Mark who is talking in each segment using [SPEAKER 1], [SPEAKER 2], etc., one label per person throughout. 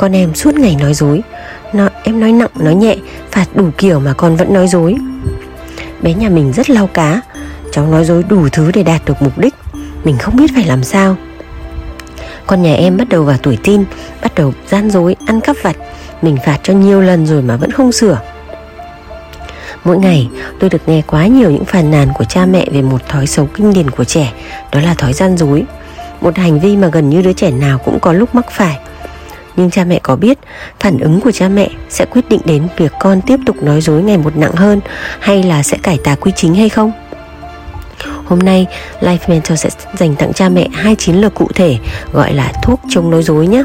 [SPEAKER 1] Con em suốt ngày nói dối, nó, em nói nặng nói nhẹ phạt đủ kiểu mà con vẫn nói dối. Bé nhà mình rất lau cá. Cháu nói dối đủ thứ để đạt được mục đích. Mình không biết phải làm sao. Con nhà em bắt đầu vào tuổi tin bắt đầu gian dối ăn cắp vặt. Mình phạt cho nhiều lần rồi mà vẫn không sửa. Mỗi ngày tôi được nghe quá nhiều những phàn nàn của cha mẹ về một thói xấu kinh điển của trẻ đó là thói gian dối. Một hành vi mà gần như đứa trẻ nào cũng có lúc mắc phải nhưng cha mẹ có biết phản ứng của cha mẹ sẽ quyết định đến việc con tiếp tục nói dối ngày một nặng hơn hay là sẽ cải tà quy chính hay không Hôm nay Life Mentor sẽ dành tặng cha mẹ hai chiến lược cụ thể gọi là thuốc chống nói dối nhé.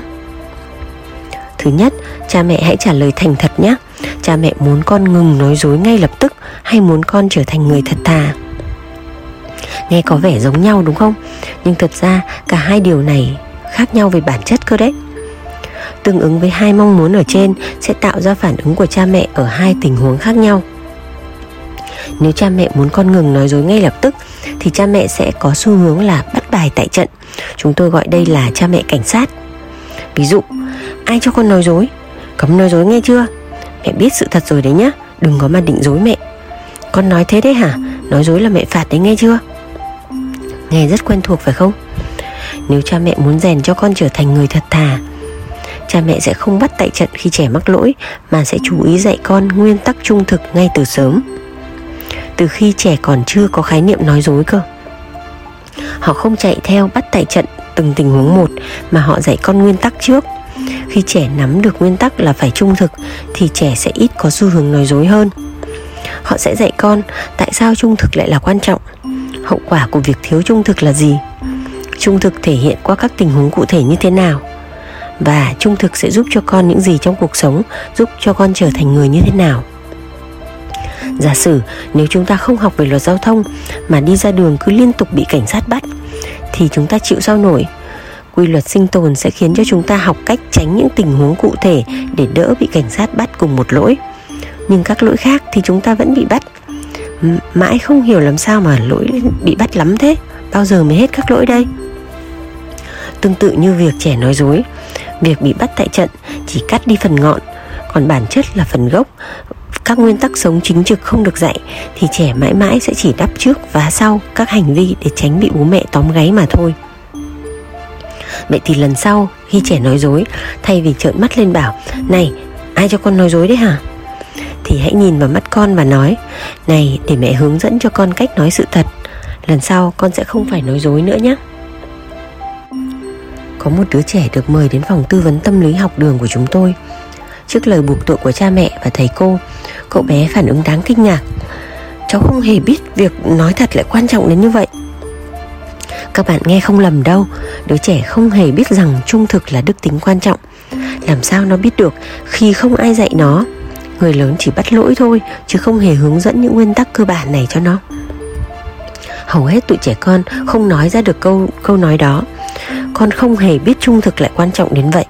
[SPEAKER 1] Thứ nhất, cha mẹ hãy trả lời thành thật nhé. Cha mẹ muốn con ngừng nói dối ngay lập tức hay muốn con trở thành người thật thà? Nghe có vẻ giống nhau đúng không? Nhưng thật ra cả hai điều này khác nhau về bản chất cơ đấy tương ứng với hai mong muốn ở trên sẽ tạo ra phản ứng của cha mẹ ở hai tình huống khác nhau. Nếu cha mẹ muốn con ngừng nói dối ngay lập tức, thì cha mẹ sẽ có xu hướng là bắt bài tại trận. Chúng tôi gọi đây là cha mẹ cảnh sát. Ví dụ, ai cho con nói dối? Cấm nói dối nghe chưa? Mẹ biết sự thật rồi đấy nhá, đừng có mà định dối mẹ. Con nói thế đấy hả? Nói dối là mẹ phạt đấy nghe chưa? Nghe rất quen thuộc phải không? Nếu cha mẹ muốn rèn cho con trở thành người thật thà cha mẹ sẽ không bắt tại trận khi trẻ mắc lỗi, mà sẽ chú ý dạy con nguyên tắc trung thực ngay từ sớm. Từ khi trẻ còn chưa có khái niệm nói dối cơ. Họ không chạy theo bắt tại trận từng tình huống một, mà họ dạy con nguyên tắc trước. Khi trẻ nắm được nguyên tắc là phải trung thực, thì trẻ sẽ ít có xu hướng nói dối hơn. Họ sẽ dạy con tại sao trung thực lại là quan trọng, hậu quả của việc thiếu trung thực là gì, trung thực thể hiện qua các tình huống cụ thể như thế nào và trung thực sẽ giúp cho con những gì trong cuộc sống, giúp cho con trở thành người như thế nào? Giả sử nếu chúng ta không học về luật giao thông mà đi ra đường cứ liên tục bị cảnh sát bắt, thì chúng ta chịu sao nổi? Quy luật sinh tồn sẽ khiến cho chúng ta học cách tránh những tình huống cụ thể để đỡ bị cảnh sát bắt cùng một lỗi. Nhưng các lỗi khác thì chúng ta vẫn bị bắt. Mãi không hiểu làm sao mà lỗi bị bắt lắm thế. Bao giờ mới hết các lỗi đây? Tương tự như việc trẻ nói dối việc bị bắt tại trận, chỉ cắt đi phần ngọn. Còn bản chất là phần gốc. Các nguyên tắc sống chính trực không được dạy, thì trẻ mãi mãi sẽ chỉ đắp trước và sau các hành vi để tránh bị bố mẹ tóm gáy mà thôi. Vậy thì lần sau, khi trẻ nói dối, thay vì trợn mắt lên bảo, này, ai cho con nói dối đấy hả? thì hãy nhìn vào mắt con và nói, này, để mẹ hướng dẫn cho con cách nói sự thật. Lần sau con sẽ không phải nói dối nữa nhé có một đứa trẻ được mời đến phòng tư vấn tâm lý học đường của chúng tôi. Trước lời buộc tội của cha mẹ và thầy cô, cậu bé phản ứng đáng kinh ngạc. Cháu không hề biết việc nói thật lại quan trọng đến như vậy. Các bạn nghe không lầm đâu, đứa trẻ không hề biết rằng trung thực là đức tính quan trọng. Làm sao nó biết được khi không ai dạy nó? Người lớn chỉ bắt lỗi thôi, chứ không hề hướng dẫn những nguyên tắc cơ bản này cho nó. Hầu hết tụi trẻ con không nói ra được câu câu nói đó con không hề biết trung thực lại quan trọng đến vậy.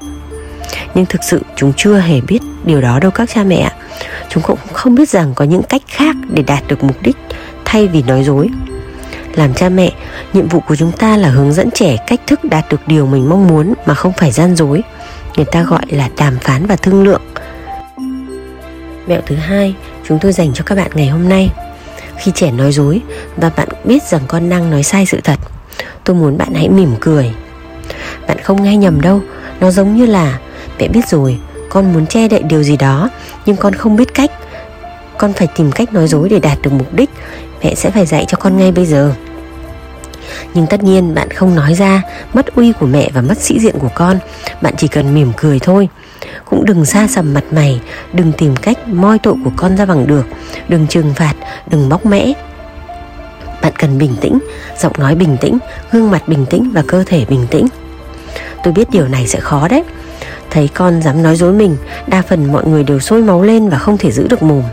[SPEAKER 1] Nhưng thực sự chúng chưa hề biết điều đó đâu các cha mẹ ạ. Chúng cũng không biết rằng có những cách khác để đạt được mục đích thay vì nói dối. Làm cha mẹ, nhiệm vụ của chúng ta là hướng dẫn trẻ cách thức đạt được điều mình mong muốn mà không phải gian dối. Người ta gọi là đàm phán và thương lượng. Mẹo thứ hai chúng tôi dành cho các bạn ngày hôm nay. Khi trẻ nói dối và bạn biết rằng con đang nói sai sự thật, tôi muốn bạn hãy mỉm cười bạn không nghe nhầm đâu. Nó giống như là, mẹ biết rồi, con muốn che đậy điều gì đó, nhưng con không biết cách. Con phải tìm cách nói dối để đạt được mục đích. Mẹ sẽ phải dạy cho con ngay bây giờ. Nhưng tất nhiên, bạn không nói ra, mất uy của mẹ và mất sĩ diện của con. Bạn chỉ cần mỉm cười thôi. Cũng đừng xa sầm mặt mày, đừng tìm cách moi tội của con ra bằng được. Đừng trừng phạt, đừng bóc mẽ. Bạn cần bình tĩnh, giọng nói bình tĩnh, gương mặt bình tĩnh và cơ thể bình tĩnh tôi biết điều này sẽ khó đấy. Thấy con dám nói dối mình, đa phần mọi người đều sôi máu lên và không thể giữ được mồm.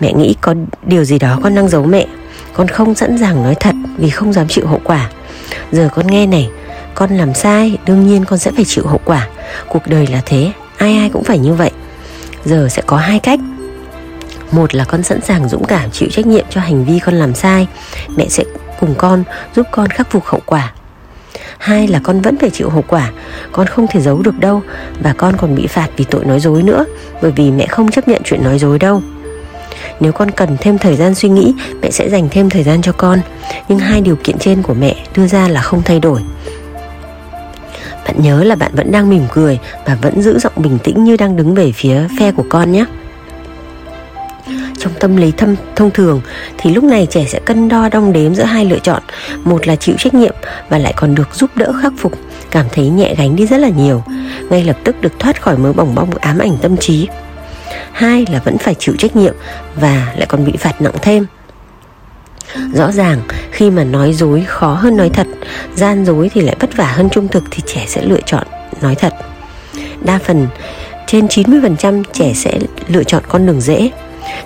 [SPEAKER 1] Mẹ nghĩ có điều gì đó con đang giấu mẹ. Con không sẵn sàng nói thật vì không dám chịu hậu quả. Giờ con nghe này, con làm sai, đương nhiên con sẽ phải chịu hậu quả. Cuộc đời là thế, ai ai cũng phải như vậy. Giờ sẽ có hai cách. Một là con sẵn sàng dũng cảm chịu trách nhiệm cho hành vi con làm sai. Mẹ sẽ cùng con giúp con khắc phục hậu quả hai là con vẫn phải chịu hậu quả. Con không thể giấu được đâu và con còn bị phạt vì tội nói dối nữa, bởi vì mẹ không chấp nhận chuyện nói dối đâu. Nếu con cần thêm thời gian suy nghĩ, mẹ sẽ dành thêm thời gian cho con. Nhưng hai điều kiện trên của mẹ đưa ra là không thay đổi. Bạn nhớ là bạn vẫn đang mỉm cười và vẫn giữ giọng bình tĩnh như đang đứng về phía phe của con nhé trong tâm lý thâm, thông thường, thì lúc này trẻ sẽ cân đo đong đếm giữa hai lựa chọn. Một là chịu trách nhiệm và lại còn được giúp đỡ khắc phục, cảm thấy nhẹ gánh đi rất là nhiều, ngay lập tức được thoát khỏi mớ bỏng bong, ám ảnh tâm trí. Hai là vẫn phải chịu trách nhiệm và lại còn bị phạt nặng thêm. Rõ ràng, khi mà nói dối khó hơn nói thật, gian dối thì lại vất vả hơn trung thực thì trẻ sẽ lựa chọn nói thật. Đa phần, trên 90% trẻ sẽ lựa chọn con đường dễ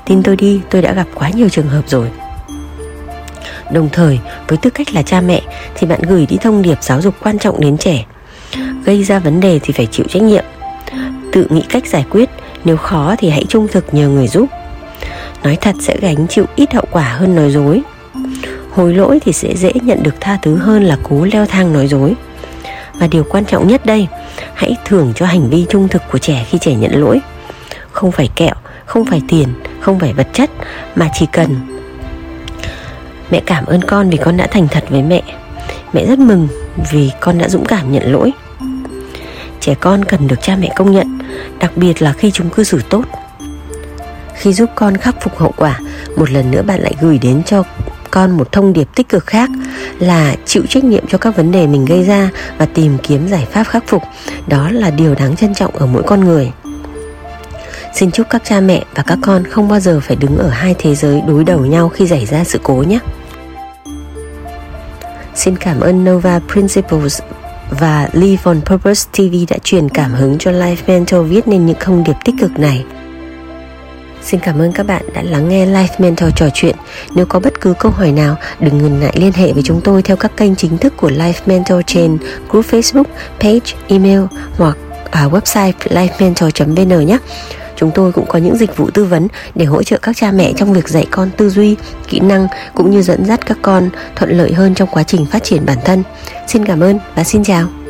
[SPEAKER 1] tin tôi đi, tôi đã gặp quá nhiều trường hợp rồi. Đồng thời, với tư cách là cha mẹ, thì bạn gửi đi thông điệp giáo dục quan trọng đến trẻ. Gây ra vấn đề thì phải chịu trách nhiệm. Tự nghĩ cách giải quyết, nếu khó thì hãy trung thực nhờ người giúp. Nói thật sẽ gánh chịu ít hậu quả hơn nói dối. Hối lỗi thì sẽ dễ nhận được tha thứ hơn là cố leo thang nói dối. Và điều quan trọng nhất đây, hãy thưởng cho hành vi trung thực của trẻ khi trẻ nhận lỗi. Không phải kẹo không phải tiền, không phải vật chất, mà chỉ cần. Mẹ cảm ơn con vì con đã thành thật với mẹ. Mẹ rất mừng vì con đã dũng cảm nhận lỗi. Trẻ con cần được cha mẹ công nhận, đặc biệt là khi chúng cư xử tốt. Khi giúp con khắc phục hậu quả, một lần nữa bạn lại gửi đến cho con một thông điệp tích cực khác là chịu trách nhiệm cho các vấn đề mình gây ra và tìm kiếm giải pháp khắc phục. Đó là điều đáng trân trọng ở mỗi con người xin chúc các cha mẹ và các con không bao giờ phải đứng ở hai thế giới đối đầu nhau khi xảy ra sự cố nhé xin cảm ơn nova principles và Live on Purpose TV đã truyền cảm hứng cho Life Mentor viết nên những thông điệp tích cực này. Xin cảm ơn các bạn đã lắng nghe Life Mentor trò chuyện. Nếu có bất cứ câu hỏi nào, đừng ngần ngại liên hệ với chúng tôi theo các kênh chính thức của Life Mentor trên group Facebook, page, email hoặc à, website lifementor.vn nhé. Chúng tôi cũng có những dịch vụ tư vấn để hỗ trợ các cha mẹ trong việc dạy con tư duy, kỹ năng cũng như dẫn dắt các con thuận lợi hơn trong quá trình phát triển bản thân. Xin cảm ơn và xin chào.